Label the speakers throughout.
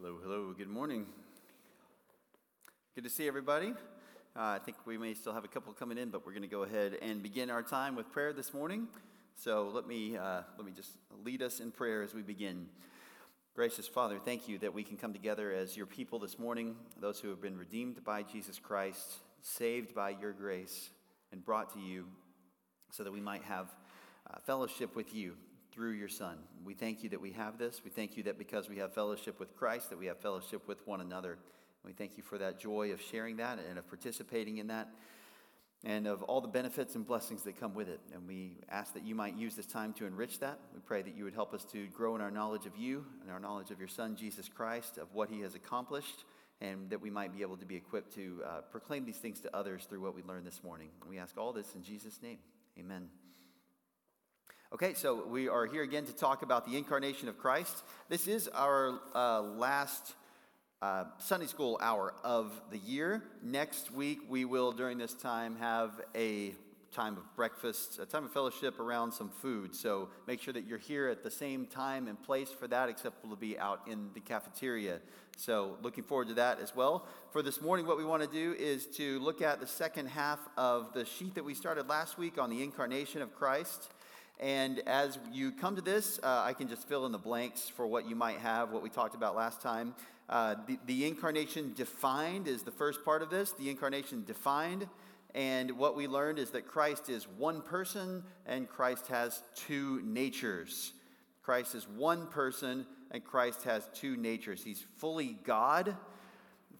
Speaker 1: Hello, hello, good morning. Good to see everybody. Uh, I think we may still have a couple coming in, but we're going to go ahead and begin our time with prayer this morning. So let me, uh, let me just lead us in prayer as we begin. Gracious Father, thank you that we can come together as your people this morning, those who have been redeemed by Jesus Christ, saved by your grace, and brought to you so that we might have uh, fellowship with you through your Son. We thank you that we have this. We thank you that because we have fellowship with Christ, that we have fellowship with one another. We thank you for that joy of sharing that and of participating in that and of all the benefits and blessings that come with it. And we ask that you might use this time to enrich that. We pray that you would help us to grow in our knowledge of you and our knowledge of your Son, Jesus Christ, of what he has accomplished, and that we might be able to be equipped to uh, proclaim these things to others through what we learned this morning. We ask all this in Jesus' name. Amen. Okay, so we are here again to talk about the incarnation of Christ. This is our uh, last uh, Sunday school hour of the year. Next week, we will, during this time, have a time of breakfast, a time of fellowship around some food. So make sure that you're here at the same time and place for that, except we'll be out in the cafeteria. So looking forward to that as well. For this morning, what we want to do is to look at the second half of the sheet that we started last week on the incarnation of Christ. And as you come to this, uh, I can just fill in the blanks for what you might have, what we talked about last time. Uh, the, the incarnation defined is the first part of this. The incarnation defined. And what we learned is that Christ is one person and Christ has two natures. Christ is one person and Christ has two natures. He's fully God,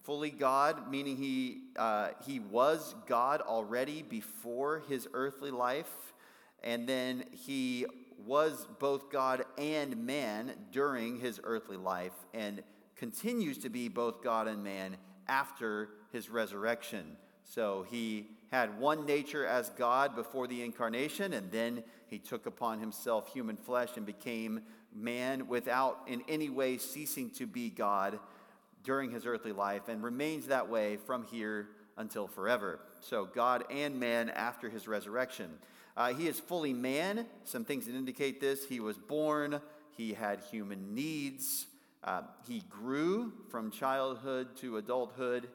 Speaker 1: fully God, meaning he, uh, he was God already before his earthly life and then he was both God and man during his earthly life and continues to be both God and man after his resurrection. So he had one nature as God before the incarnation, and then he took upon himself human flesh and became man without in any way ceasing to be God during his earthly life and remains that way from here until forever. So, God and man after his resurrection. Uh, he is fully man. Some things that indicate this. He was born, he had human needs, uh, he grew from childhood to adulthood,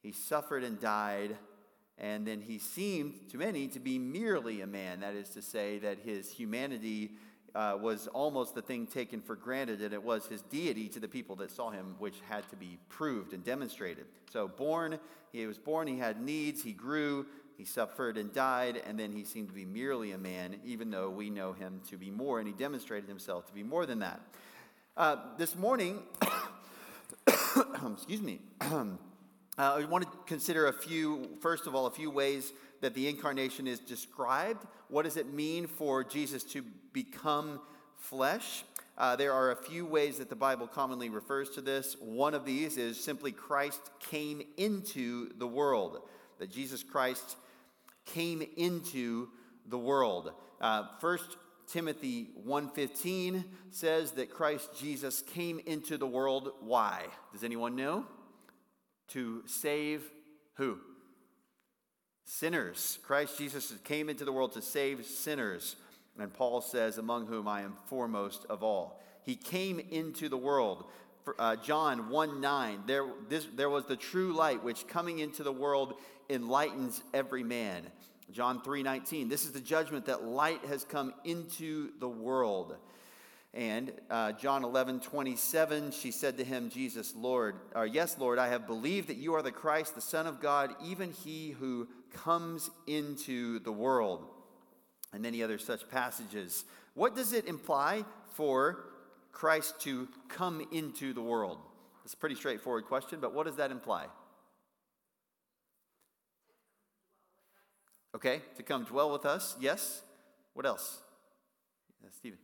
Speaker 1: he suffered and died, and then he seemed to many to be merely a man. That is to say, that his humanity uh, was almost the thing taken for granted, and it was his deity to the people that saw him, which had to be proved and demonstrated. So, born, he was born, he had needs, he grew, he suffered and died, and then he seemed to be merely a man, even though we know him to be more, and he demonstrated himself to be more than that. Uh, this morning, excuse me, uh, I want to consider a few, first of all, a few ways that the incarnation is described. What does it mean for Jesus to become flesh? Uh, there are a few ways that the Bible commonly refers to this. One of these is simply Christ came into the world, that Jesus Christ came into the world. Uh, 1 Timothy 1:15 says that Christ Jesus came into the world why? Does anyone know? To save who? Sinners. Christ Jesus came into the world to save sinners. And Paul says, among whom I am foremost of all. He came into the world. Uh, John 1 9, there, this, there was the true light which coming into the world enlightens every man. John 3:19. This is the judgment that light has come into the world. And uh, John 11, 27, she said to him, Jesus, Lord, or yes, Lord, I have believed that you are the Christ, the Son of God, even he who comes into the world. And many other such passages. What does it imply for Christ to come into the world? It's a pretty straightforward question, but what does that imply? Okay, to come dwell with us. Yes. What else? Yeah, Stephen.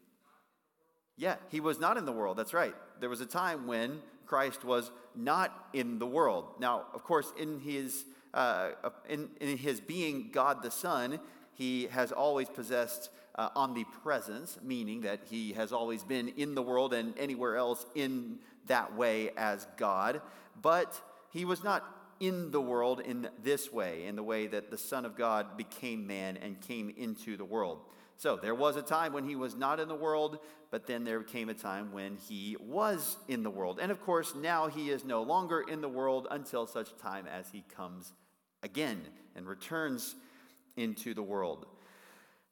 Speaker 1: Yeah, he was not in the world. That's right. There was a time when Christ was not in the world. Now, of course, in his uh, in, in his being God the Son, he has always possessed uh, omnipresence, meaning that he has always been in the world and anywhere else in that way as God. But he was not in the world in this way, in the way that the Son of God became man and came into the world. So there was a time when he was not in the world, but then there came a time when he was in the world. And of course, now he is no longer in the world until such time as he comes again and returns into the world.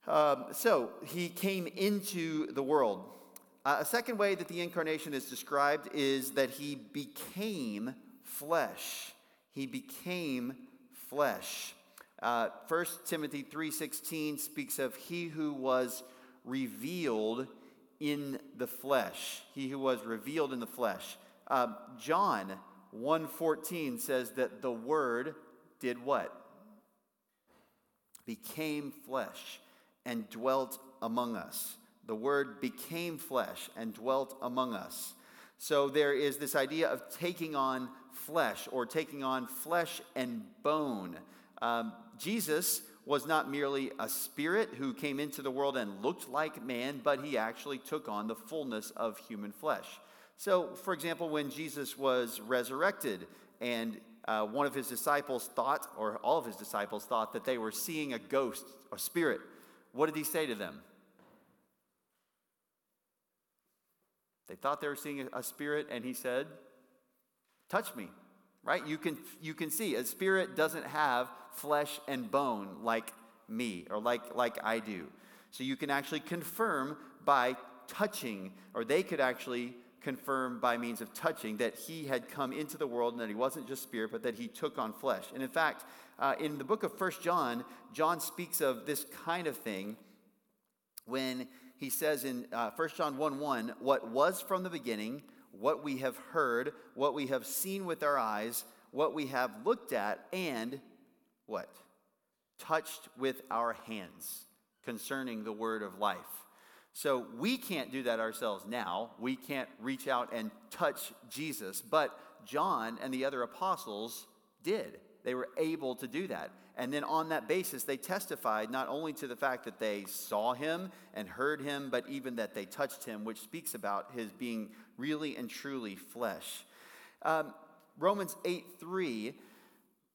Speaker 1: Um, so he came into the world. Uh, a second way that the incarnation is described is that he became flesh. He became flesh. Uh, 1 Timothy 3:16 speaks of he who was revealed in the flesh. He who was revealed in the flesh. Uh, John 1:14 says that the Word did what? Became flesh and dwelt among us. The Word became flesh and dwelt among us. So there is this idea of taking on flesh or taking on flesh and bone. Um, Jesus was not merely a spirit who came into the world and looked like man, but he actually took on the fullness of human flesh. So, for example, when Jesus was resurrected and uh, one of his disciples thought, or all of his disciples thought, that they were seeing a ghost, a spirit, what did he say to them? They thought they were seeing a spirit, and he said, Touch me right? You can, you can see a spirit doesn't have flesh and bone like me or like, like I do. So you can actually confirm by touching, or they could actually confirm by means of touching that he had come into the world and that he wasn't just spirit, but that he took on flesh. And in fact, uh, in the book of First John, John speaks of this kind of thing when he says in uh, 1 John 1 1, what was from the beginning, what we have heard, what we have seen with our eyes, what we have looked at, and what? Touched with our hands concerning the word of life. So we can't do that ourselves now. We can't reach out and touch Jesus, but John and the other apostles did. They were able to do that. And then on that basis, they testified not only to the fact that they saw him and heard him, but even that they touched him, which speaks about his being really and truly flesh. Um, Romans 8 3,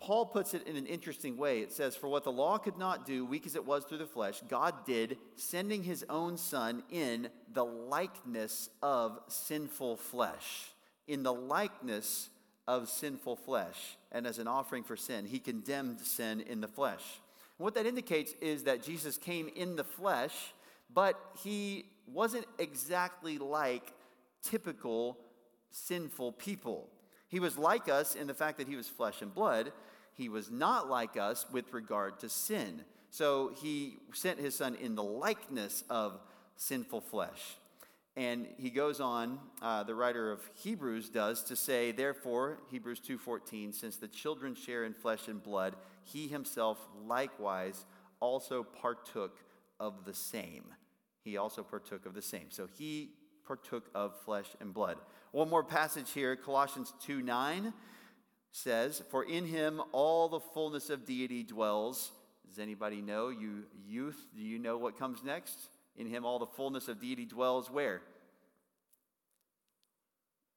Speaker 1: Paul puts it in an interesting way. It says, For what the law could not do, weak as it was through the flesh, God did, sending his own Son in the likeness of sinful flesh. In the likeness of sinful flesh. And as an offering for sin, he condemned sin in the flesh. And what that indicates is that Jesus came in the flesh, but he wasn't exactly like typical sinful people. He was like us in the fact that he was flesh and blood. He was not like us with regard to sin. So he sent his son in the likeness of sinful flesh. And he goes on, uh, the writer of Hebrews does, to say, therefore, Hebrews 2.14, since the children share in flesh and blood, he himself likewise also partook of the same. He also partook of the same. So he partook of flesh and blood. One more passage here, Colossians 2 9 says, For in him all the fullness of deity dwells. Does anybody know? You youth, do you know what comes next? In him all the fullness of deity dwells where?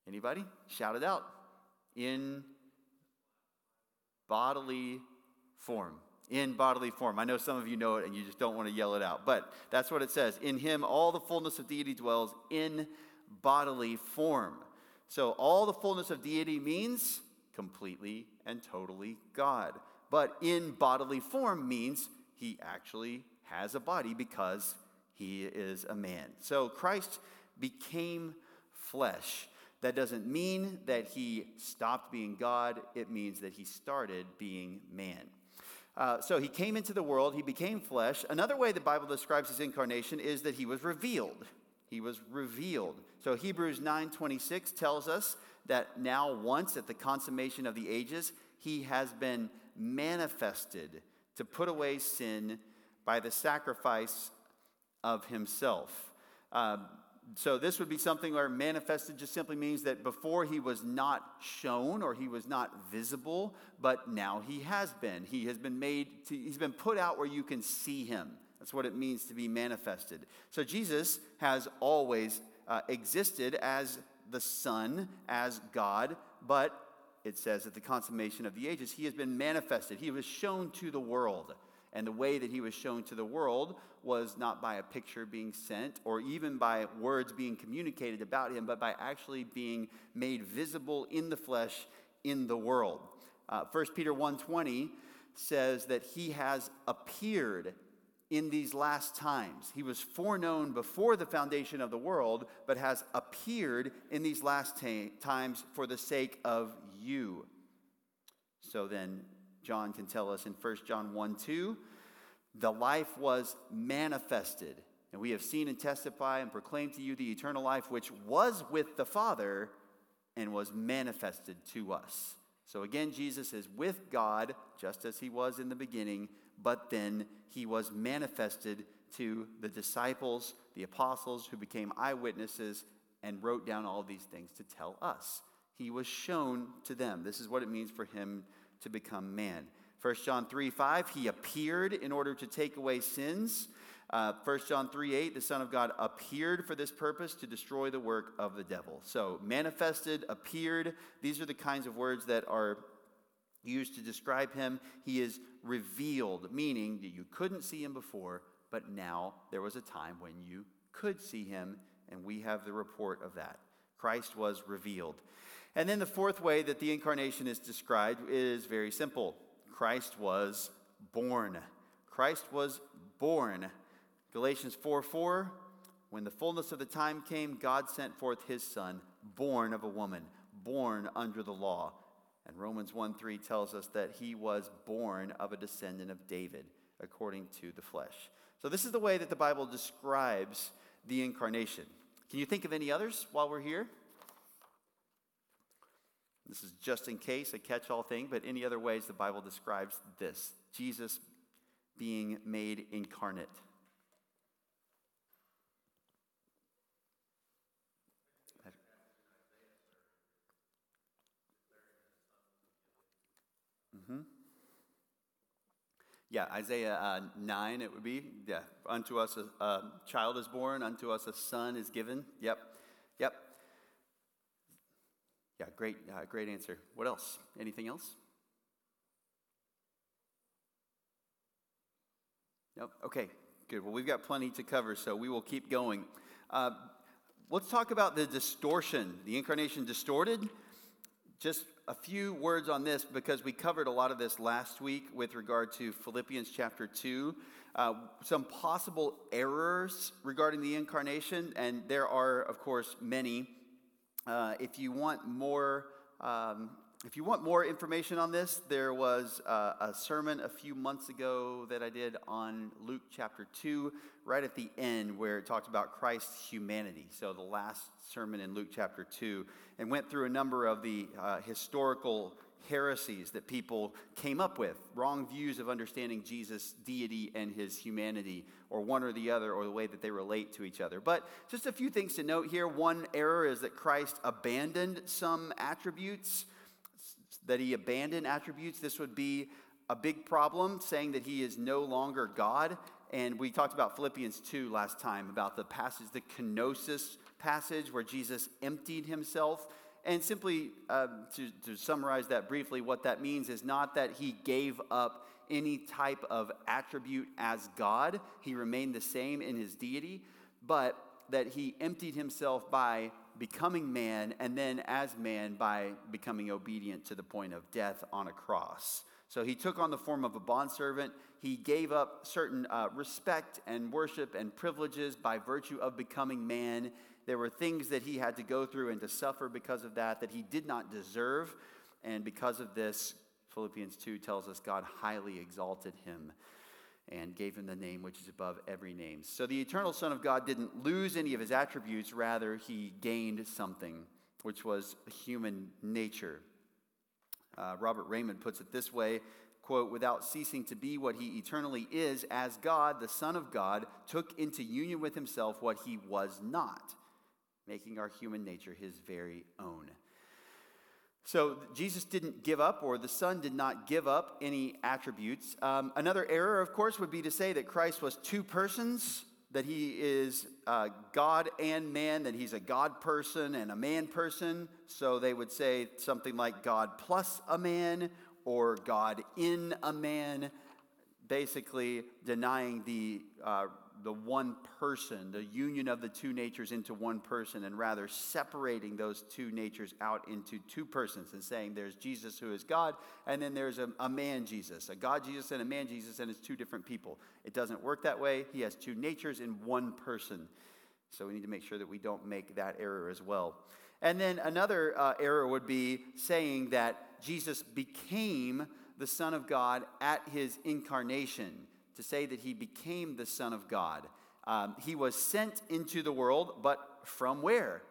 Speaker 1: Anybody? Shout it out. In bodily form in bodily form. I know some of you know it and you just don't want to yell it out, but that's what it says. In him, all the fullness of deity dwells in bodily form. So, all the fullness of deity means completely and totally God. But in bodily form means he actually has a body because he is a man. So, Christ became flesh. That doesn't mean that he stopped being God, it means that he started being man. Uh, so he came into the world, he became flesh. Another way the Bible describes his incarnation is that he was revealed. He was revealed. So Hebrews 9:26 tells us that now once at the consummation of the ages, he has been manifested to put away sin by the sacrifice of himself. Uh, so this would be something where manifested just simply means that before he was not shown or he was not visible, but now he has been. He has been made, to, he's been put out where you can see him. That's what it means to be manifested. So Jesus has always uh, existed as the Son, as God, but it says at the consummation of the ages, he has been manifested. He was shown to the world. And the way that he was shown to the world was not by a picture being sent or even by words being communicated about him, but by actually being made visible in the flesh in the world. Uh, 1 Peter 1:20 says that he has appeared in these last times. He was foreknown before the foundation of the world, but has appeared in these last times for the sake of you. So then, John can tell us in 1 John 1 2, the life was manifested, and we have seen and testify and proclaim to you the eternal life which was with the Father and was manifested to us. So again, Jesus is with God, just as he was in the beginning, but then he was manifested to the disciples, the apostles, who became eyewitnesses and wrote down all these things to tell us. He was shown to them. This is what it means for him to become man. 1 John 3 5, he appeared in order to take away sins. Uh, 1 John 3 8, the Son of God appeared for this purpose to destroy the work of the devil. So, manifested, appeared, these are the kinds of words that are used to describe him. He is revealed, meaning that you couldn't see him before, but now there was a time when you could see him, and we have the report of that. Christ was revealed. And then the fourth way that the incarnation is described is very simple Christ was born. Christ was born. Galatians 4 4, when the fullness of the time came, God sent forth his son, born of a woman, born under the law and Romans 1 3 tells us that he was born of a descendant of David according to the flesh. So, this is the way that the Bible describes the incarnation. Can you think of any others while we're here? This is just in case, a catch all thing, but any other ways the Bible describes this Jesus being made incarnate. Yeah, Isaiah uh, 9, it would be. Yeah, unto us a, a, child is born, unto us a son is given. Yep, yep. Yeah, great, uh, great answer. What else? Anything else? Nope. Okay, good. Well, we've got plenty to cover, so we will keep going. Uh, let's talk about the distortion, the incarnation distorted. Just a few words on this because we covered a lot of this last week with regard to Philippians chapter 2. Uh, some possible errors regarding the incarnation, and there are, of course, many. Uh, if you want more, um, if you want more information on this, there was uh, a sermon a few months ago that I did on Luke chapter 2, right at the end, where it talked about Christ's humanity. So, the last sermon in Luke chapter 2, and went through a number of the uh, historical heresies that people came up with, wrong views of understanding Jesus' deity and his humanity, or one or the other, or the way that they relate to each other. But just a few things to note here. One error is that Christ abandoned some attributes, that he abandoned attributes. This would be a big problem, saying that he is no longer God. And we talked about Philippians 2 last time about the passage, the kenosis passage where Jesus emptied himself. And simply uh, to, to summarize that briefly, what that means is not that he gave up any type of attribute as God, he remained the same in his deity, but that he emptied himself by becoming man, and then as man by becoming obedient to the point of death on a cross. So he took on the form of a bondservant. He gave up certain uh, respect and worship and privileges by virtue of becoming man. There were things that he had to go through and to suffer because of that that he did not deserve. And because of this, Philippians 2 tells us God highly exalted him and gave him the name which is above every name. So the eternal Son of God didn't lose any of his attributes, rather, he gained something, which was human nature. Uh, Robert Reymond puts it this way quote, without ceasing to be what he eternally is, as God, the Son of God, took into union with himself what he was not making our human nature his very own. So Jesus didn't give up, or the Son did not give up any attributes. Um, another error, of course, would be to say that Christ was two persons, that he is uh, God and man, that he's a God person and a man person. So they would say something like God plus a man or God in a man. basically denying the, uh, the one person, the union of the two natures into one person, and rather separating those two natures out into two persons and saying there's Jesus who is God, and then there's a, a man Jesus, a God Jesus and a man Jesus, and it's two different people. It doesn't work that way. He has two natures in one person. So we need to make sure that we don't make that error as well. And then another uh, error would be saying that Jesus became the Son of God at his incarnation, to say that he became the Son of God. Um, he was sent into the world, but from where?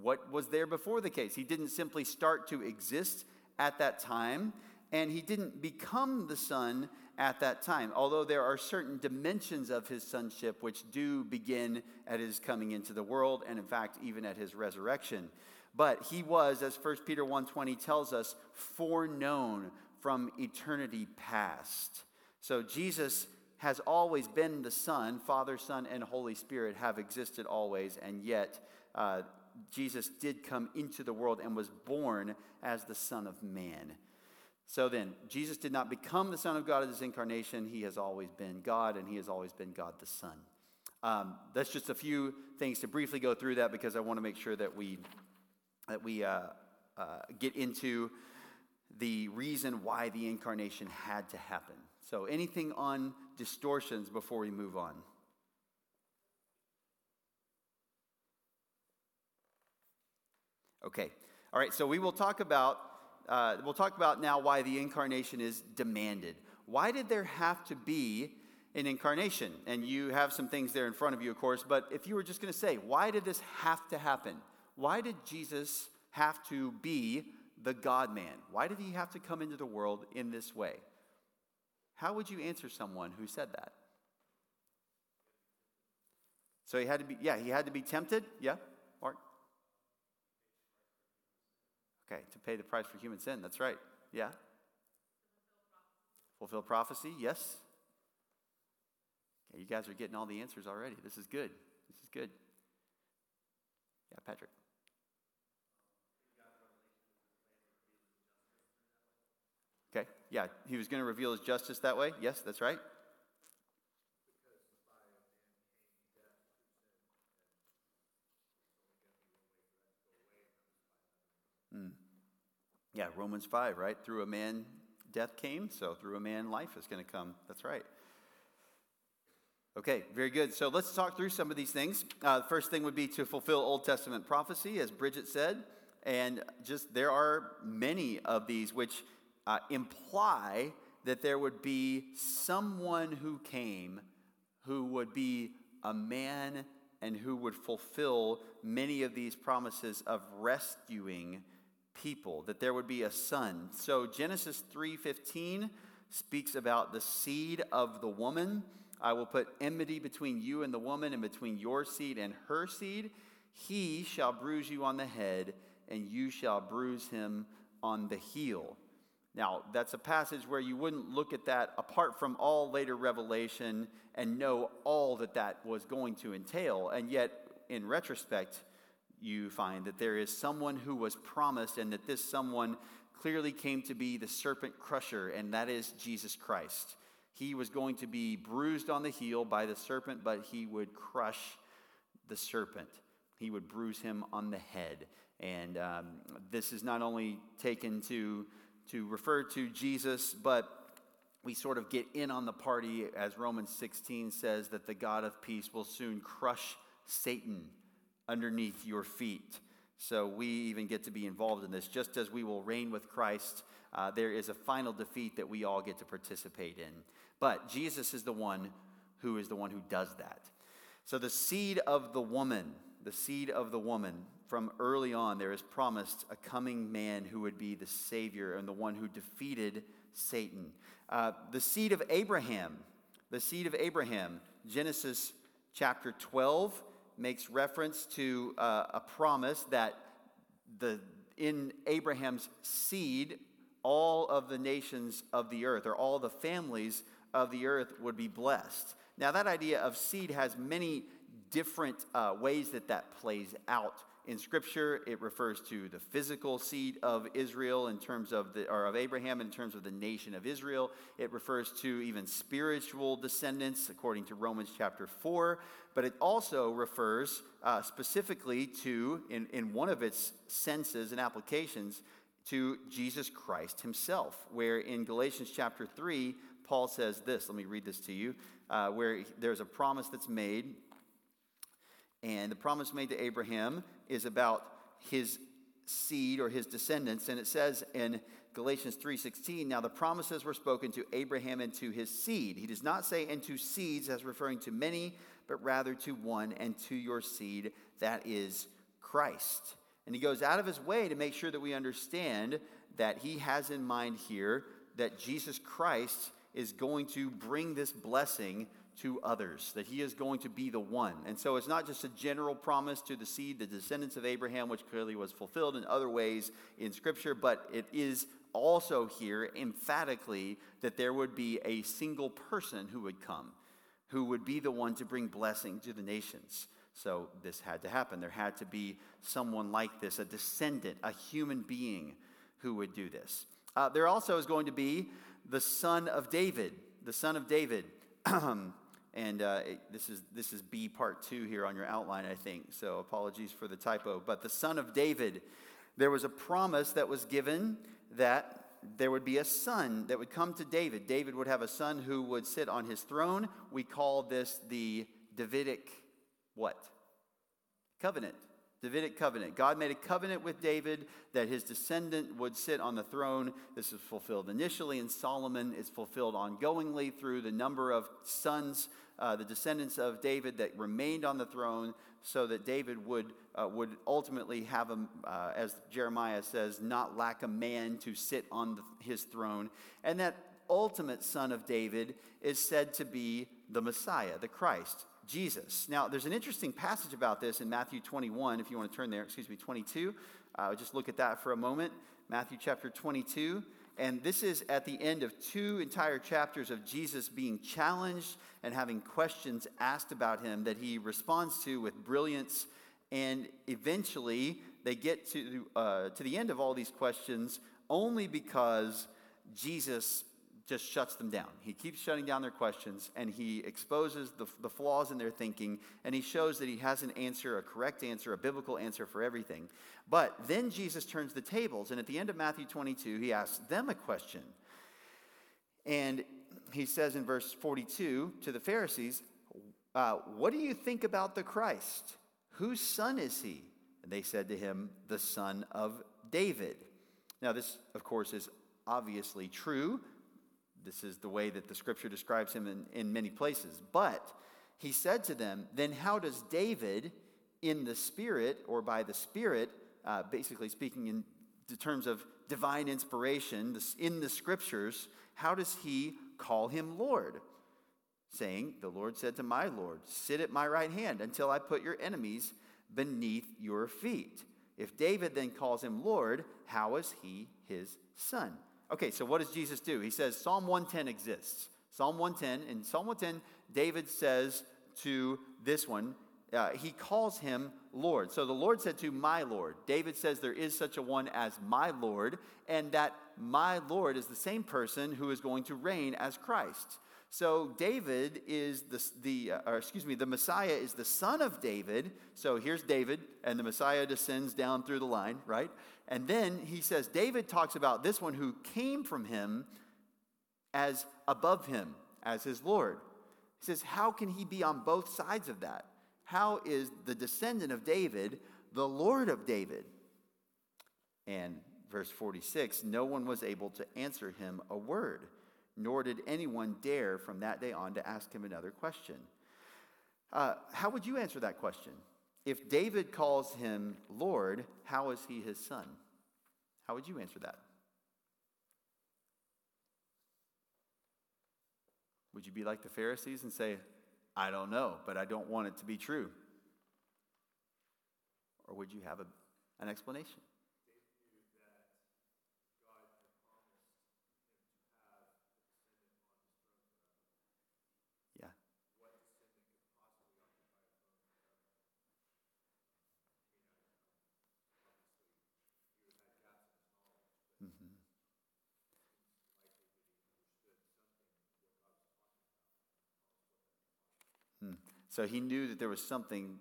Speaker 1: What was there before the case? He didn't simply start to exist at that time, and he didn't become the Son at that time, although there are certain dimensions of his sonship which do begin at his coming into the world, and in fact, even at his resurrection. But he was, as 1 Peter 1.20 tells us, foreknown from eternity past. So Jesus has always been the Son, Father, Son, and Holy Spirit have existed always, and yet uh, Jesus did come into the world and was born as the Son of Man. So then, Jesus did not become the Son of God at his incarnation. He has always been God, and he has always been God the Son. Um, that's just a few things to briefly go through that because I want to make sure that we that we uh, uh, get into the reason why the incarnation had to happen. So, anything on distortions before we move on? Okay. All right. So we will talk about uh, we'll talk about now why the incarnation is demanded. Why did there have to be an incarnation? And you have some things there in front of you, of course. But if you were just going to say, why did this have to happen? Why did Jesus have to be the God man? Why did he have to come into the world in this way? How would you answer someone who said that? So he had to be, yeah, he had to be tempted. Yeah, Mark? Okay, to pay the price for human sin. That's right. Yeah. Fulfill prophecy. Yes. Okay, you guys are getting all the answers already. This is good. This is good. Yeah, Patrick. Okay, yeah, he was going to reveal his justice that way. Yes, that's right. Mm. Yeah, Romans 5, right? Through a man, death came, so through a man, life is going to come. That's right. Okay, very good. So let's talk through some of these things. Uh, the first thing would be to fulfill Old Testament prophecy, as Bridget said. And just there are many of these which uh, imply that there would be someone who came who would be a man and who would fulfill many of these promises of rescuing people that there would be a son. So genesis 3.15 speaks about the seed of the woman. I will put enmity between you and the woman and between your seed and her seed. He shall bruise you on the head and you shall bruise him on the heel now, that's a passage where you wouldn't look at that apart from all later revelation and know all that that was going to entail. And yet, in retrospect, you find that there is someone who was promised and that this someone clearly came to be the serpent crusher, and that is Jesus Christ. He was going to be bruised on the heel by the serpent, but he would crush the serpent. He would bruise him on the head. And um, this is not only taken to to refer to Jesus, but we sort of get in on the party as Romans 16 says that the God of peace will soon crush Satan underneath your feet. So we even get to be involved in this. Just as we will reign with Christ, uh, there is a final defeat that we all get to participate in. But Jesus is the one who is the one who does that. So the seed of the woman, the seed of the woman, from early on, there is promised a coming man who would be the Savior and the one who defeated Satan. Uh, the seed of Abraham, the seed of Abraham, Genesis chapter 12 makes reference to uh, a promise that the, in Abraham's seed, all of the nations of the earth, or all the families of the earth, would be blessed. Now, that idea of seed has many different uh, ways that that plays out in Scripture. It refers to the physical seed of Israel in terms of the, or of Abraham in terms of the nation of Israel. It refers to even spiritual descendants, according to Romans chapter 4. But it also refers uh, specifically to, in, in one of its senses and applications, to Jesus Christ himself, where in Galatians chapter 3, Paul says this. Let me read this to you, uh, where there's a promise that's made. And the promise made to Abraham is about his seed or his descendants. And it says in Galatians 3:16, now the promises were spoken to Abraham and to his seed. He does not say and to seeds as referring to many, but rather to one and to your seed, that is Christ. And he goes out of his way to make sure that we understand that he has in mind here that Jesus Christ is going to bring this blessing to others, that he is going to be the one. And so it's not just a general promise to the seed, the descendants of Abraham, which clearly was fulfilled in other ways in Scripture, but it is also here emphatically that there would be a single person who would come, who would be the one to bring blessing to the nations. So this had to happen. There had to be someone like this, a descendant, a human being who would do this. Uh, there also is going to be the son of David, the son of David. and uh, this is this is B part two here on your outline, I think. So apologies for the typo. But the son of David, there was a promise that was given that there would be a son that would come to David. David would have a son who would sit on his throne. We call this the Davidic what? Covenant. Davidic covenant. God made a covenant with David that his descendant would sit on the throne. This is fulfilled initially in Solomon. It's fulfilled ongoingly through the number of sons, uh, the descendants of David that remained on the throne, so that David would, uh, would ultimately have, a, uh, as Jeremiah says, not lack a man to sit on the, his throne. And that ultimate son of David is said to be the Messiah, the Christ. Jesus. Now, there's an interesting passage about this in Matthew 21, if you want to turn there, excuse me, 22. Uh, just look at that for a moment. Matthew chapter 22. And this is at the end of two entire chapters of Jesus being challenged and having questions asked about him that he responds to with brilliance. And eventually, they get to, uh, to the end of all these questions only because Jesus just shuts them down. He keeps shutting down their questions and he exposes the, the flaws in their thinking and he shows that he has an answer, a correct answer, a biblical answer for everything. But then Jesus turns the tables and at the end of Matthew 22, he asks them a question. And he says in verse 42 to the Pharisees, uh, What do you think about the Christ? Whose son is he? And they said to him, The son of David. Now, this, of course, is obviously true this is the way that the scripture describes him in, in many places. But he said to them, Then how does David, in the Spirit or by the Spirit, uh, basically speaking in terms of divine inspiration this, in the scriptures, how does he call him Lord? Saying, The Lord said to my Lord, Sit at my right hand until I put your enemies beneath your feet. If David then calls him Lord, how is he his son? Okay, so what does Jesus do? He says Psalm 110 exists. Psalm 110, in Psalm 110, David says to this one, uh, he calls him Lord. So the Lord said to my Lord. David says there is such a one as my Lord, and that my Lord is the same person who is going to reign as Christ. So David is the, the uh, or excuse me, the Messiah is the son of David. So here's David, and the Messiah descends down through the line, right? And then he says, David talks about this one who came from him as above him, as his Lord. He says, How can he be on both sides of that? How is the descendant of David the Lord of David? And verse 46 no one was able to answer him a word, nor did anyone dare from that day on to ask him another question. Uh, how would you answer that question? If David calls him Lord, how is he his son? How would you answer that? Would you be like the Pharisees and say, I don't know, but I don't want it to be true? Or would you have a, an explanation? Hmm. So he knew that there was something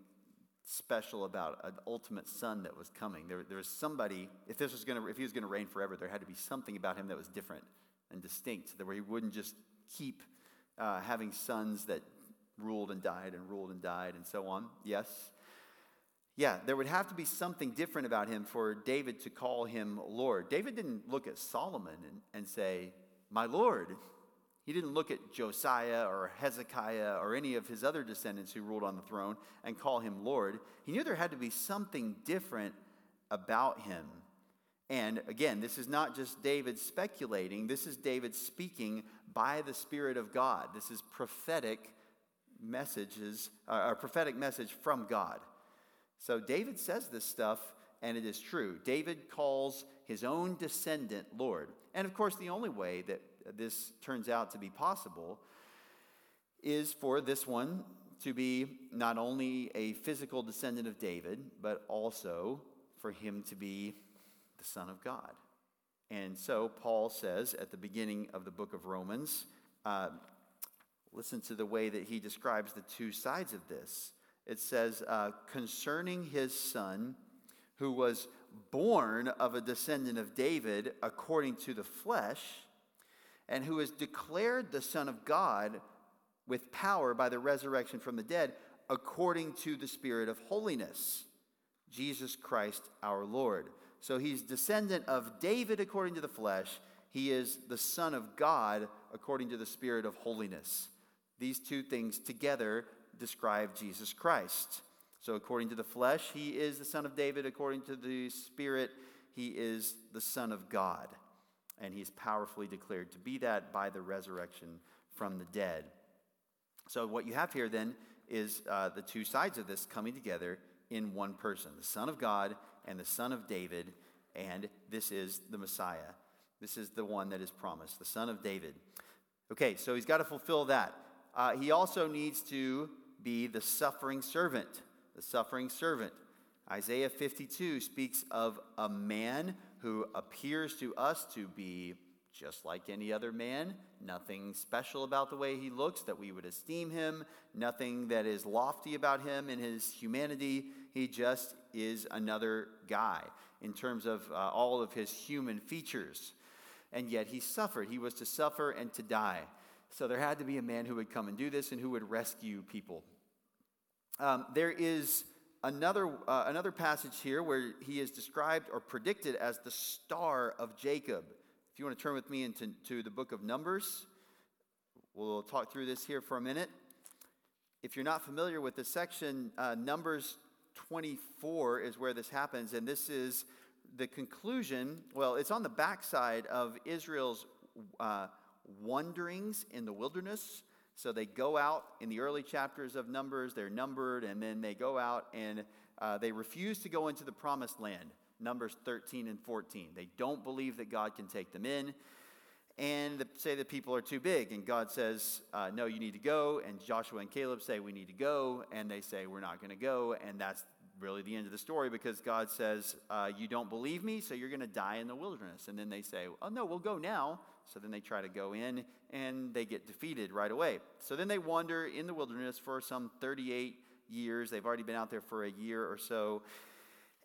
Speaker 1: special about an ultimate son that was coming. There, there was somebody, if this was to, if he was to reign forever, there had to be something about him that was different and distinct, that where he wouldn't just keep uh, having sons that ruled and died and ruled and died and so on. Yes. Yeah, there would have to be something different about him for David to call him Lord. David didn't look at Solomon and, and say, My Lord. He didn't look at Josiah or Hezekiah or any of his other descendants who ruled on the throne and call him Lord. He knew there had to be something different about him. And again, this is not just David speculating, this is David speaking by the Spirit of God. This is prophetic messages, uh, a prophetic message from God. So David says this stuff, and it is true. David calls his own descendant Lord. And of course, the only way that this turns out to be possible is for this one to be not only a physical descendant of David, but also for him to be the Son of God. And so Paul says at the beginning of the book of Romans, uh, listen to the way that he describes the two sides of this. It says, uh, concerning his son, who was born of a descendant of David according to the flesh and who is declared the Son of God with power by the resurrection from the dead, according to the Spirit of holiness, Jesus Christ our Lord. So he's descendant of David according to the flesh. He is the Son of God according to the Spirit of holiness. These two things together describe Jesus Christ. So, according to the flesh, he is the Son of David. According to the Spirit, he is the Son of God and he's powerfully declared to be that by the resurrection from the dead. So, what you have here then is uh, the two sides of this coming together in one person the Son of God and the Son of David, and this is the Messiah. This is the one that is promised, the Son of David. Okay, so he's got to fulfill that. Uh, he also needs to be the suffering servant. The suffering servant. Isaiah 52 speaks of a man who appears to us to be just like any other man, nothing special about the way he looks that we would esteem him, nothing that is lofty about him in his humanity. He just is another guy in terms of uh, all of his human features. And yet he suffered. He was to suffer and to die. So there had to be a man who would come and do this and who would rescue people. Um, there is another, uh, another passage here where he is described or predicted as the star of Jacob. If you want to turn with me into to the book of Numbers, we'll talk through this here for a minute. If you're not familiar with this section, uh, Numbers 24 is where this happens, and this is the conclusion. Well, it's on the backside of Israel's uh, wanderings in the wilderness. So they go out in the early chapters of Numbers, they're numbered, and then they go out and uh, they refuse to go into the promised land. Numbers 13 and 14. They don't believe that God can take them in. And say the people are too big. And God says, uh, No, you need to go. And Joshua and Caleb say, We need to go. And they say, We're not going to go. And that's really the end of the story because God says, uh, You don't believe me, so you're going to die in the wilderness. And then they say, Oh, no, we'll go now. So then they try to go in and they get defeated right away. So then they wander in the wilderness for some 38 years. They've already been out there for a year or so.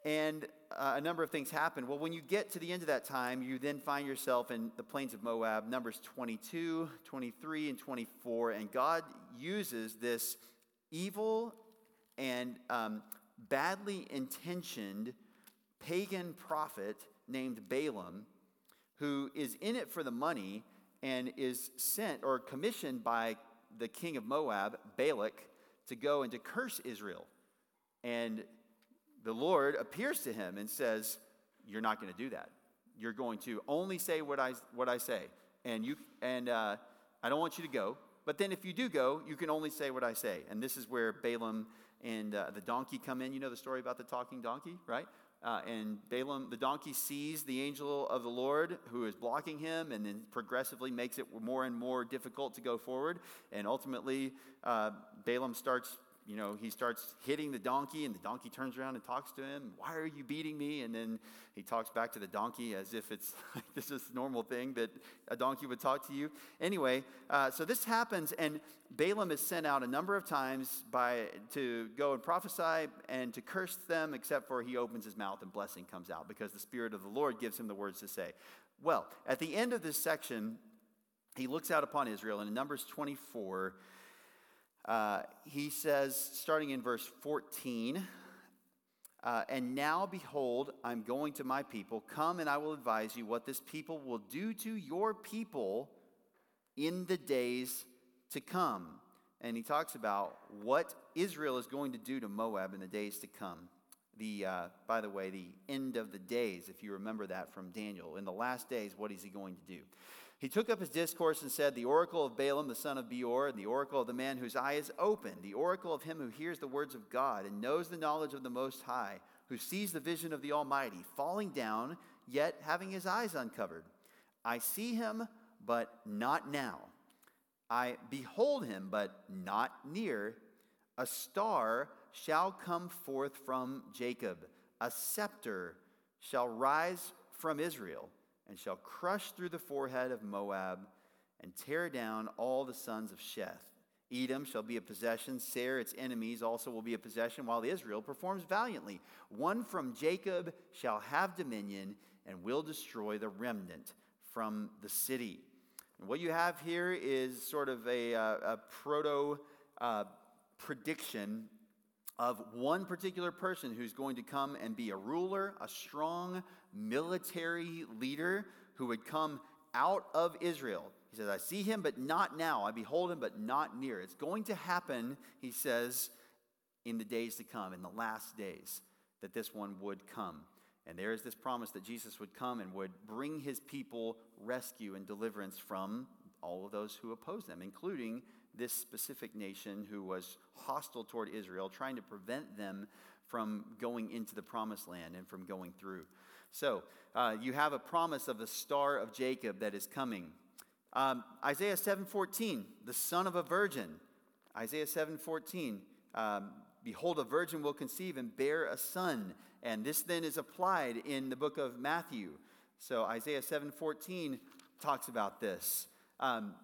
Speaker 1: And uh, a number of things happen. Well, when you get to the end of that time, you then find yourself in the plains of Moab, Numbers 22, 23, and 24. And God uses this evil and um, badly intentioned pagan prophet named Balaam who is in it for the money and is sent or commissioned by the king of Moab, Balak, to go and to curse Israel. And the Lord appears to him and says, You're not going to do that. You're going to only say what I, what I say. And, you, and uh, I don't want you to go. But then if you do go, you can only say what I say. And this is where Balaam and uh, the donkey come in. You know the story about the talking donkey, right? Uh, and Balaam, the donkey, sees the angel of the Lord who is blocking him and then progressively makes it more and more difficult to go forward. And ultimately, uh, Balaam starts you know, he starts hitting the donkey, and the donkey turns around and talks to him. Why are you beating me? And then he talks back to the donkey as if it's like this is normal thing that a donkey would talk to you. Anyway, uh, so this happens, and Balaam is sent out a number of times by to go and prophesy and to curse them, except for he opens his mouth and blessing comes out because the Spirit of the Lord gives him the words to say. Well, at the end of this section, he looks out upon Israel, and in Numbers 24, uh, he says, starting in verse 14, uh, and now behold, I'm going to my people. Come and I will advise you what this people will do to your people in the days to come. And he talks about what Israel is going to do to Moab in the days to come. The, uh, by the way, the end of the days, if you remember that from Daniel. In the last days, what is he going to do? He took up his discourse and said, The oracle of Balaam the son of Beor, and the oracle of the man whose eye is open, the oracle of him who hears the words of God and knows the knowledge of the Most High, who sees the vision of the Almighty, falling down, yet having his eyes uncovered. I see him, but not now. I behold him, but not near. A star shall come forth from Jacob, a scepter shall rise from Israel and shall crush through the forehead of Moab and tear down all the sons of Sheth. Edom shall be a possession, Seir, its enemies, also will be a possession, while Israel performs valiantly. One from Jacob shall have dominion and will destroy the remnant from the city. And what you have here is sort of a, uh, a proto uh, prediction of one particular person who's going to come and be a ruler, a strong military leader who would come out of Israel. He says, I see him, but not now. I behold him, but not near. It's going to happen, he says, in the days to come, in the last days, that this one would come. And there is this promise that Jesus would come and would bring his people rescue and deliverance from all of those who oppose them, including this specific nation who was hostile toward Israel, trying to prevent them from going into the promised land and from going through. So uh, you have a promise of the star of Jacob that is coming. Um, Isaiah 7:14, the son of a virgin. Isaiah 7:14, um, behold, a virgin will conceive and bear a son. And this then is applied in the book of Matthew. So Isaiah 7:14 talks about this. Um,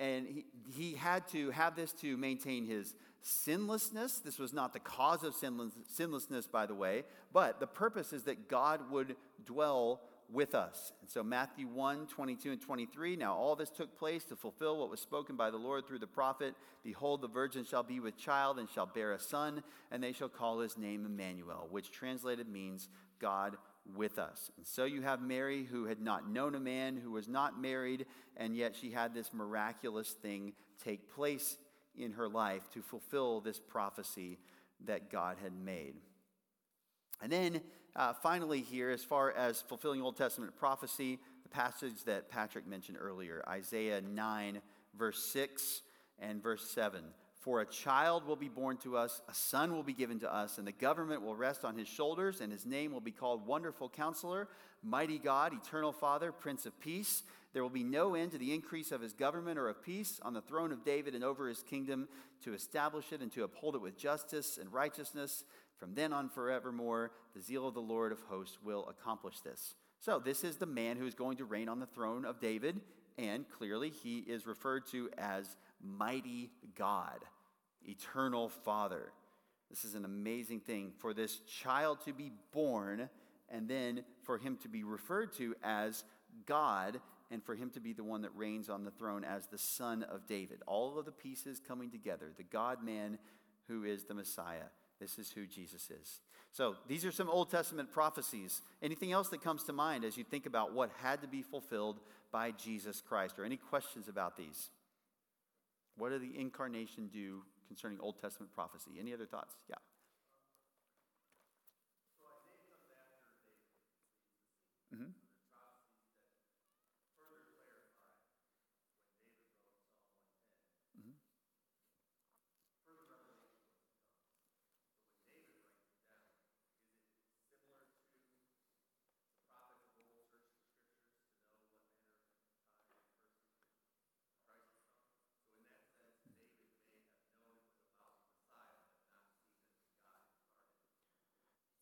Speaker 1: and he, he had to have this to maintain his sinlessness. This was not the cause of sinless, sinlessness, by the way, but the purpose is that God would dwell with us. And so, Matthew 1 22 and 23. Now, all this took place to fulfill what was spoken by the Lord through the prophet Behold, the virgin shall be with child and shall bear a son, and they shall call his name Emmanuel, which translated means God with us. And so you have Mary, who had not known a man, who was not married, and yet she had this miraculous thing take place in her life to fulfill this prophecy that God had made. And then uh, finally, here, as far as fulfilling Old Testament prophecy, the passage that Patrick mentioned earlier, Isaiah 9, verse 6 and verse 7. For a child will be born to us, a son will be given to us, and the government will rest on his shoulders, and his name will be called Wonderful Counselor, Mighty God, Eternal Father, Prince of Peace. There will be no end to the increase of his government or of peace on the throne of David and over his kingdom to establish it and to uphold it with justice and righteousness from then on forevermore. The zeal of the Lord of hosts will accomplish this. So, this is the man who is going to reign on the throne of David, and clearly he is referred to as mighty God, eternal Father. This is an amazing thing for this child to be born and then for him to be referred to as God and for him to be the one that reigns on the throne as the son of David. All of the pieces coming together, the God man who is the Messiah. This is who Jesus is. So, these are some Old Testament prophecies. Anything else that comes to mind as you think about what had to be fulfilled by Jesus Christ, or any questions about these? What did the incarnation do concerning Old Testament prophecy? Any other thoughts? Yeah.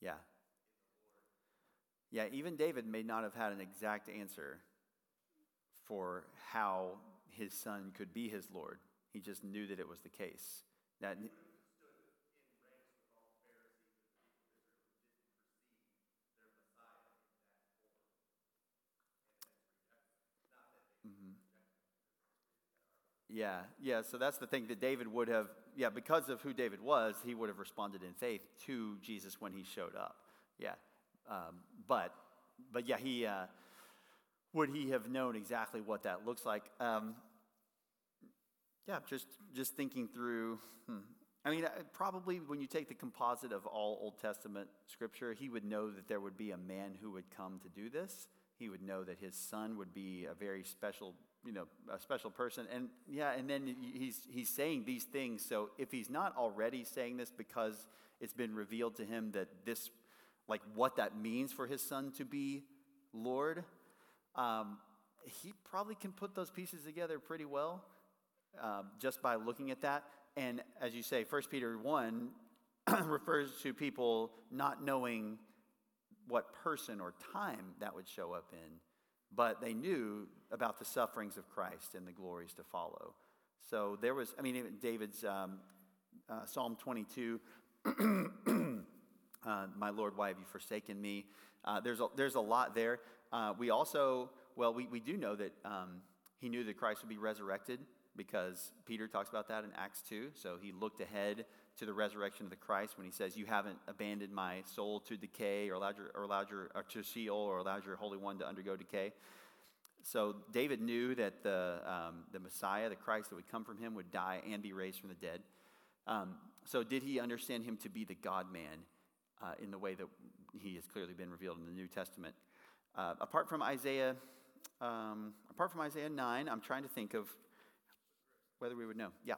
Speaker 1: Yeah. Yeah, even David may not have had an exact answer for how his son could be his Lord. He just knew that it was the case. That, Yeah, yeah. So that's the thing that David would have, yeah, because of who David was, he would have responded in faith to Jesus when he showed up. Yeah. Um, but, but yeah, he, uh, would he have known exactly what that looks like? Um, yeah, just just thinking through. Hmm. I mean, uh, probably when you take the composite of all Old Testament scripture, he would know that there would be a man who would come to do this. He would know that his son would be a very special, you know, a special person. And yeah, and then he's he's saying these things. So if he's not already saying this because it's been revealed to him that this, like what that means for his son to be Lord, um, he probably can put those pieces together pretty well uh, just by looking at that. And as you say, 1 Peter 1 refers to people not knowing what person or time that would show up in, but they knew about the sufferings of Christ and the glories to follow. So there was, I mean, David's um, uh, Psalm 22, uh, My Lord, why have you forsaken me? Uh, there's, a, there's a lot there. Uh, we also, well, we, we do know that um, he knew that Christ would be resurrected because Peter talks about that in Acts 2. So he looked ahead to the resurrection of the Christ when he says, You haven't abandoned my soul to decay or allowed your, or allowed your or to Sheol or allowed your Holy One to undergo decay. So David knew that the, um, the Messiah, the Christ that would come from him, would die and be raised from the dead. Um, so did he understand him to be the God man uh, in the way that he has clearly been revealed in the New Testament? Uh, apart from Isaiah, um, apart from Isaiah 9, I'm trying to think of whether we would know. Yeah.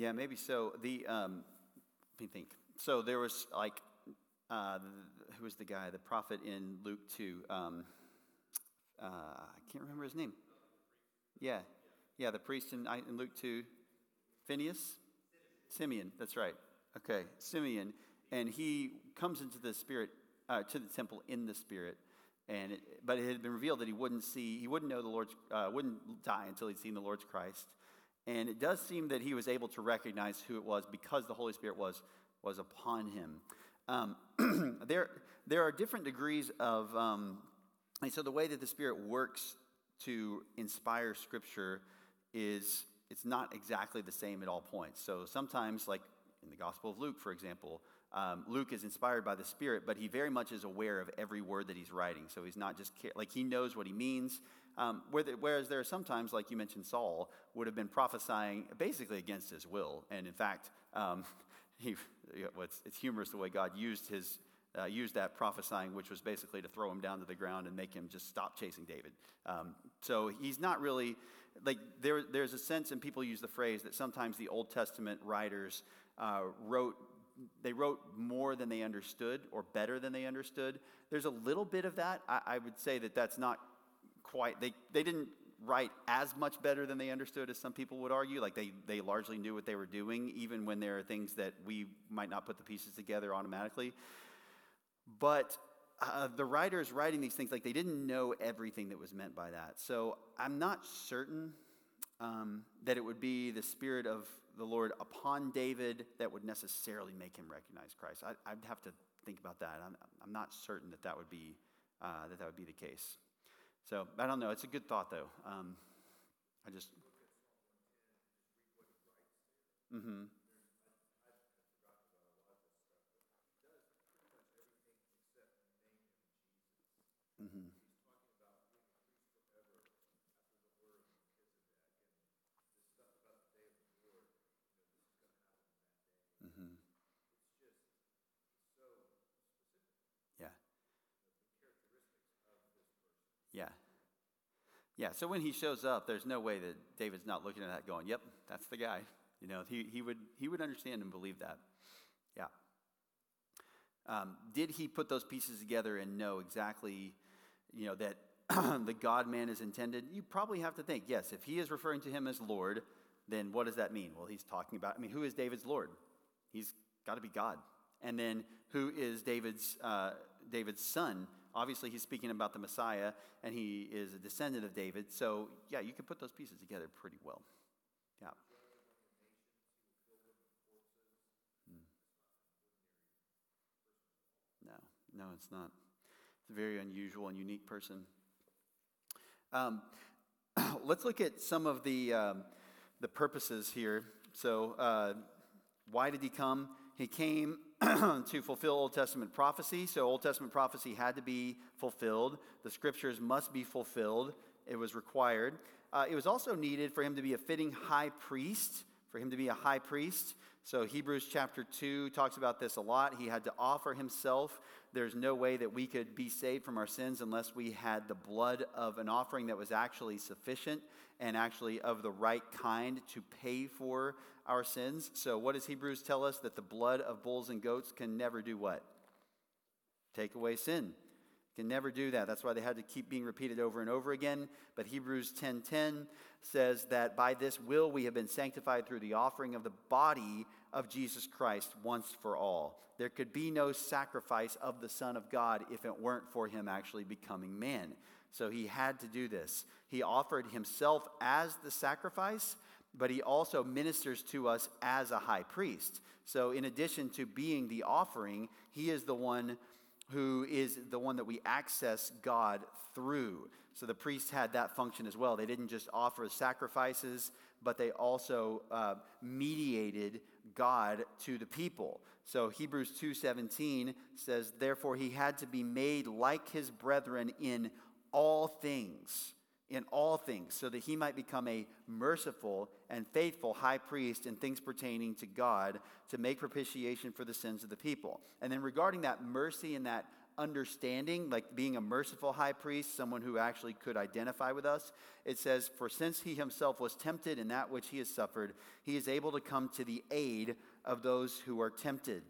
Speaker 1: Yeah, maybe so. The um, let me think. So there was like, uh, who was the guy, the prophet in Luke two? Um, uh, I can't remember his name. Yeah, yeah, the priest in, in Luke two, Phineas, Simeon. That's right. Okay, Simeon, and he comes into the spirit uh, to the temple in the spirit. And it, but it had been revealed that he wouldn't see, he wouldn't know the Lord's, uh, wouldn't die until he'd seen the Lord's Christ. And it does seem that he was able to recognize who it was because the Holy Spirit was, was upon him. Um, there, there are different degrees of, um, and so the way that the Spirit works to inspire Scripture is it's not exactly the same at all points. So sometimes, like in the Gospel of Luke, for example, um, Luke is inspired by the Spirit, but he very much is aware of every word that he's writing. So he's not just like he knows what he means. Um, whereas there are sometimes, like you mentioned, Saul would have been prophesying basically against his will. And in fact, um, he, it's, it's, humorous the way God used, his, uh, used that prophesying, which was basically to throw him down to the ground and make him just stop chasing David. Um, so he's not really, like, there, there's a sense, and people use the phrase that sometimes the Old Testament writers uh, wrote they wrote more than they understood or better than they understood. There's a little bit of that. I, I would say that that's not quite, they, they didn't write as much better than they understood as some people would argue. Like they, they largely knew what they were doing, even when there are things that we might not put the pieces together automatically. But uh, the writers writing these things, like they didn't know everything that was meant by that. So I'm not certain um, that it would be the Spirit of the Lord upon David that would necessarily make him recognize Christ. I, would have to think about that. I'm, I'm not certain that that would be, uh, that, that would be the case. So I don't know. It's a good thought, though. Um, I just. Mm-hmm. Mm-hmm. Yeah. Yeah. Yeah, so when he shows up, there's no way that David's not looking at that going, yep, that's the guy. You know, he, he, would, he would understand and believe that. Yeah. Um, did he put those pieces together and know exactly, you know, that the God man is intended? You probably have to think, yes, if he is referring to him as Lord, then what does that mean? Well, he's talking about, I mean, who is David's Lord? He's got to be God. And then who is David's, uh, David's son? Obviously, he's speaking about the Messiah, and he is a descendant of David. So, yeah, you can put those pieces together pretty well. Yeah. Hmm. No, no, it's not. It's a very unusual and unique person. Um, let's look at some of the, um, the purposes here. So, uh, why did he come? He came to fulfill Old Testament prophecy. So, Old Testament prophecy had to be fulfilled. The scriptures must be fulfilled. It was required. Uh, it was also needed for him to be a fitting high priest, for him to be a high priest. So, Hebrews chapter 2 talks about this a lot. He had to offer himself. There's no way that we could be saved from our sins unless we had the blood of an offering that was actually sufficient and actually of the right kind to pay for our sins. So, what does Hebrews tell us? That the blood of bulls and goats can never do what? Take away sin. Can never do that. That's why they had to keep being repeated over and over again. But Hebrews 10:10 says that by this will we have been sanctified through the offering of the body of Jesus Christ once for all. There could be no sacrifice of the Son of God if it weren't for him actually becoming man. So he had to do this. He offered himself as the sacrifice, but he also ministers to us as a high priest. So, in addition to being the offering, he is the one who is the one that we access God through. So, the priests had that function as well. They didn't just offer sacrifices, but they also uh, mediated God to the people. So Hebrews 2:17 says therefore he had to be made like his brethren in all things in all things, so that he might become a merciful and faithful high priest in things pertaining to God to make propitiation for the sins of the people. And then regarding that mercy and that understanding, like being a merciful high priest, someone who actually could identify with us, it says, For since he himself was tempted in that which he has suffered, he is able to come to the aid of those who are tempted.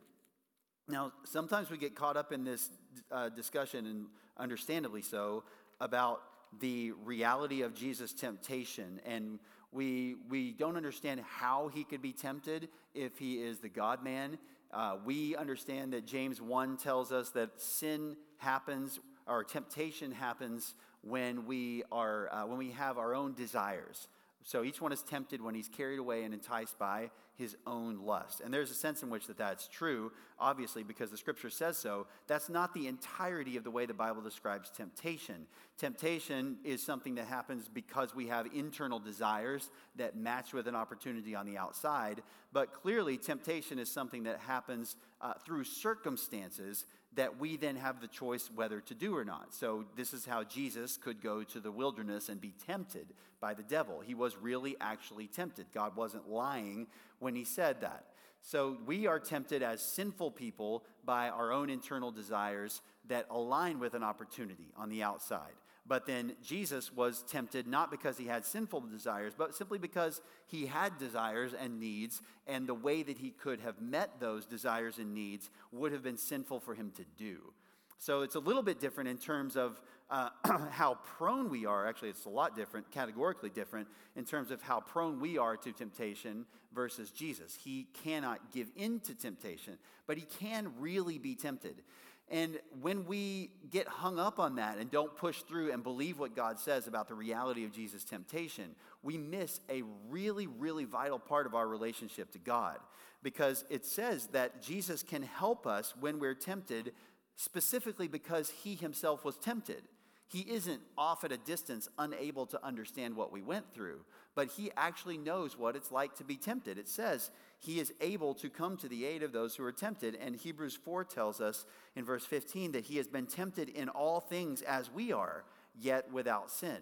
Speaker 1: Now, sometimes we get caught up in this uh, discussion, and understandably so, about the reality of Jesus' temptation. And we, we don't understand how he could be tempted if he is the God man. Uh, we understand that James 1 tells us that sin happens, or temptation happens when we, are, uh, when we have our own desires. So each one is tempted when he's carried away and enticed by his own lust. And there's a sense in which that that's true, obviously, because the scripture says so. That's not the entirety of the way the Bible describes temptation. Temptation is something that happens because we have internal desires that match with an opportunity on the outside. But clearly, temptation is something that happens uh, through circumstances that we then have the choice whether to do or not. So, this is how Jesus could go to the wilderness and be tempted by the devil. He was really actually tempted. God wasn't lying when he said that. So, we are tempted as sinful people by our own internal desires that align with an opportunity on the outside. But then Jesus was tempted not because he had sinful desires, but simply because he had desires and needs, and the way that he could have met those desires and needs would have been sinful for him to do. So it's a little bit different in terms of uh, how prone we are. Actually, it's a lot different, categorically different, in terms of how prone we are to temptation versus Jesus. He cannot give in to temptation, but he can really be tempted. And when we get hung up on that and don't push through and believe what God says about the reality of Jesus' temptation, we miss a really, really vital part of our relationship to God. Because it says that Jesus can help us when we're tempted, specifically because he himself was tempted. He isn't off at a distance, unable to understand what we went through, but he actually knows what it's like to be tempted. It says he is able to come to the aid of those who are tempted. And Hebrews 4 tells us in verse 15 that he has been tempted in all things as we are, yet without sin.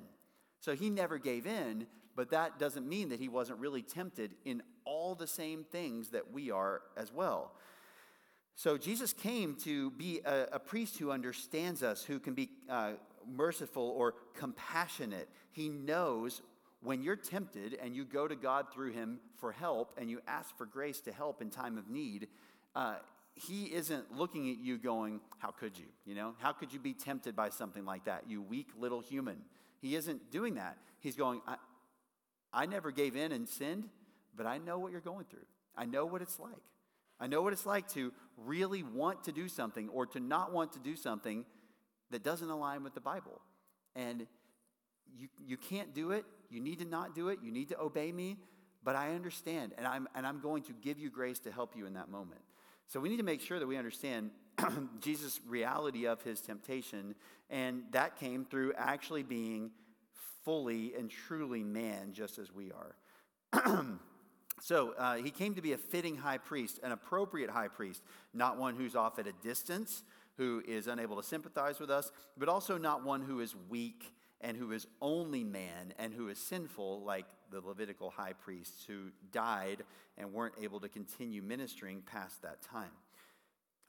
Speaker 1: So he never gave in, but that doesn't mean that he wasn't really tempted in all the same things that we are as well. So Jesus came to be a, a priest who understands us, who can be uh, merciful or compassionate. He knows when you're tempted and you go to God through him for help and you ask for grace to help in time of need, uh, he isn't looking at you going, How could you? You know, how could you be tempted by something like that, you weak little human? He isn't doing that. He's going, I, I never gave in and sinned, but I know what you're going through. I know what it's like. I know what it's like to really want to do something or to not want to do something that doesn't align with the Bible. And you, you can't do it. You need to not do it. You need to obey me. But I understand, and I'm, and I'm going to give you grace to help you in that moment. So we need to make sure that we understand Jesus' reality of his temptation, and that came through actually being fully and truly man, just as we are. so uh, he came to be a fitting high priest, an appropriate high priest, not one who's off at a distance, who is unable to sympathize with us, but also not one who is weak and who is only man and who is sinful, like the Levitical high priests who died and weren't able to continue ministering past that time.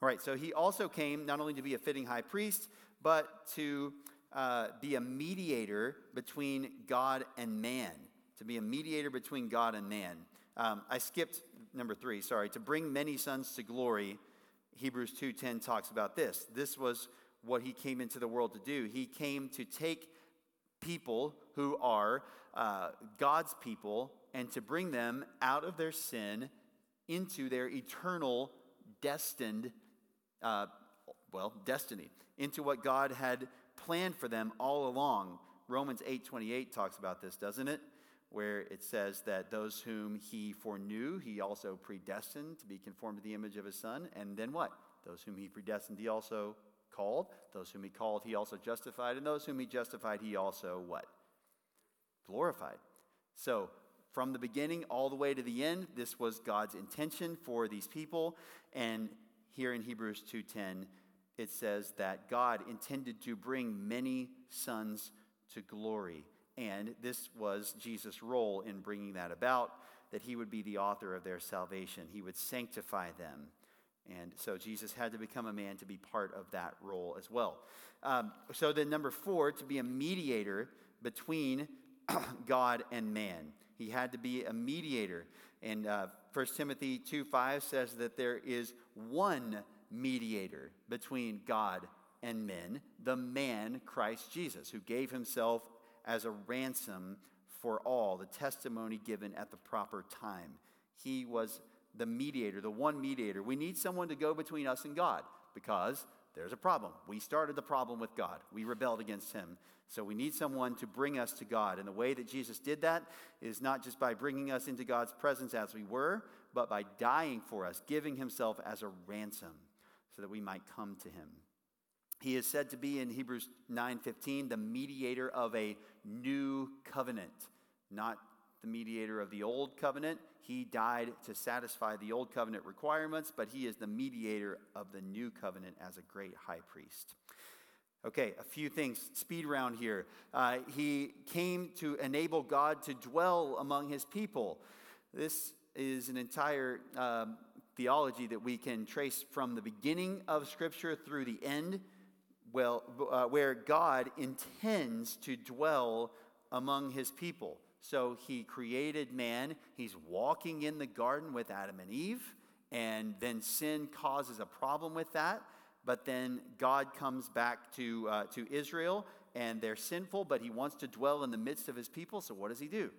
Speaker 1: All right, so he also came not only to be a fitting high priest, but to uh, be a mediator between God and man. To be a mediator between God and man. Um, I skipped number three, sorry. To bring many sons to glory, Hebrews 2.10 talks about this. This was what he came into the world to do. He came to take people who are uh, God's people and to bring them out of their sin into their eternal destined, uh, well, destiny, into what God had planned for them all along. Romans 8:28 talks about this, doesn't it? Where it says that those whom he foreknew, he also predestined to be conformed to the image of his son. And then what? Those whom he predestined, he also called. Those whom he called, he also justified. And those whom he justified, he also what? Glorified. So, from the beginning all the way to the end, this was God's intention for these people. And here in Hebrews 2:10, it says that God intended to bring many sons to glory. And this was Jesus' role in bringing that about, that he would be the author of their salvation. He would sanctify them. And so Jesus had to become a man to be part of that role as well. Um, so then, number four, to be a mediator between God and man. He had to be a mediator. And uh, 1 Timothy 2 5 says that there is one mediator between God and men, the man Christ Jesus, who gave himself as a ransom for all, the testimony given at the proper time. He was the mediator, the one mediator. We need someone to go between us and God because there's a problem. We started the problem with God, we rebelled against Him. So we need someone to bring us to God. And the way that Jesus did that is not just by bringing us into God's presence as we were, but by dying for us, giving Himself as a ransom so that we might come to him. He is said to be in Hebrews 9:15 the mediator of a new covenant, not the mediator of the old covenant. He died to satisfy the old covenant requirements, but he is the mediator of the new covenant as a great high priest. Okay, a few things. Speed round here. Uh, he came to enable God to dwell among his people. This is an entire um, theology that we can trace from the beginning of Scripture through the end, well, uh, where God intends to dwell among his people. So he created man, he's walking in the garden with Adam and Eve, and then sin causes a problem with that. But then God comes back to, uh, to Israel, and they're sinful, but he wants to dwell in the midst of his people. So what does he do?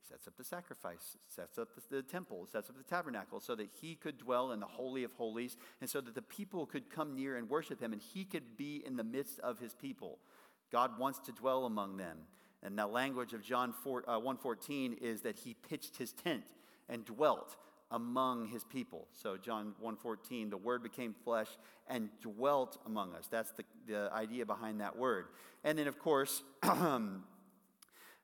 Speaker 1: He sets up the sacrifice, sets up the, the, temple, sets up the tabernacle so that he could dwell in the Holy of Holies and so that the people could come near and worship him and he could be in the midst of his people. God wants to dwell among them. And the language of John 4, uh, 1.14 is that he pitched his tent and dwelt among his people. So John 1.14, the word became flesh and dwelt among us. That's the, the idea behind that word. And then, of course, uh,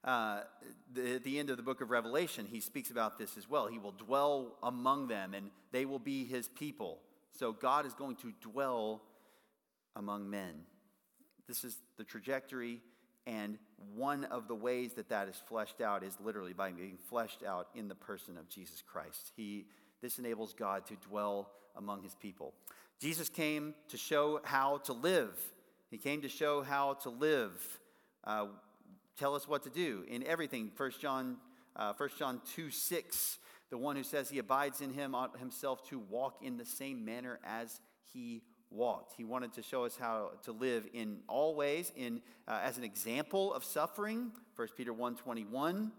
Speaker 1: the, at the end of the book of Revelation, he speaks about this as well. He will dwell among them, and they will be his people. So God is going to dwell among men. This is the trajectory And one of the ways that that is fleshed out is literally by being fleshed out in the person of Jesus Christ. He, this enables God to dwell among his people. Jesus came to show how to live. He came to show how to live. Uh, tell us what to do in everything. 1 John, uh, 1 John 2 6, the one who says he abides in him ought himself to walk in the same manner as he walked. He wanted to show us how to live in all ways, in, uh, as an example of suffering, 1 Peter 1.21,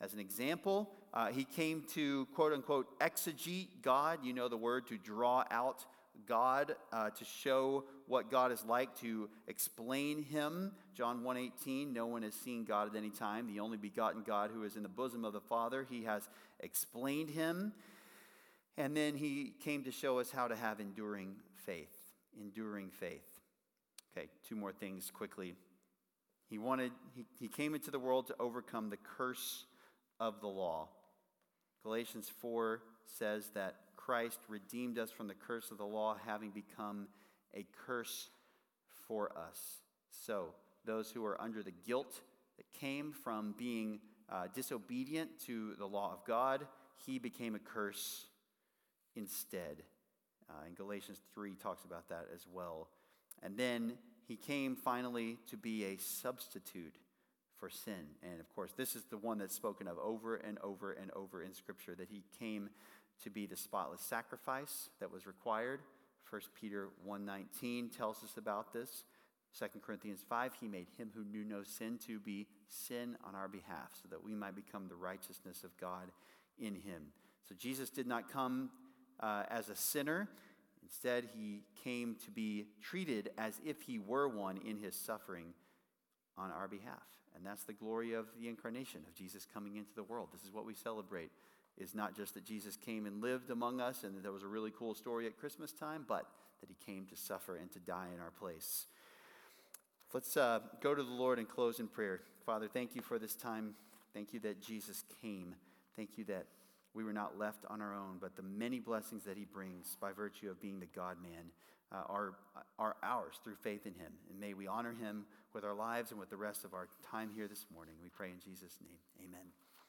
Speaker 1: as an example. Uh, he came to, quote unquote, exegete God. You know the word, to draw out God, uh, to show what God is like, to explain him. John 1.18, no one has seen God at any time. The only begotten God who is in the bosom of the Father, he has explained him. And then he came to show us how to have enduring faith enduring faith. Okay, two more things quickly. He wanted, he, he came into the world to overcome the curse of the law. Galatians 4 says that Christ redeemed us from the curse of the law, having become a curse for us. So, those who are under the guilt that came from being uh, disobedient to the law of God, he became a curse instead. Uh, and Galatians 3 talks about that as well. And then he came finally to be a substitute for sin. And of course, this is the one that's spoken of over and over and over in Scripture that he came to be the spotless sacrifice that was required. 1 Peter 1:19 tells us about this. 2 Corinthians 5, he made him who knew no sin to be sin on our behalf so that we might become the righteousness of God in him. So Jesus did not come uh, as a sinner. Instead, he came to be treated as if he were one in his suffering on our behalf. And that's the glory of the incarnation, of Jesus coming into the world. This is what we celebrate. Is not just that Jesus came and lived among us and that there was a really cool story at Christmas time, but that he came to suffer and to die in our place. Let's uh, go to the Lord and close in prayer. Father, thank you for this time. Thank you that Jesus came. Thank you that we were not left on our own, but the many blessings that he brings by virtue of being the God man uh, are, are ours through faith in him. And may we honor him with our lives and with the rest of our time here this morning. We pray in Jesus' name. Amen.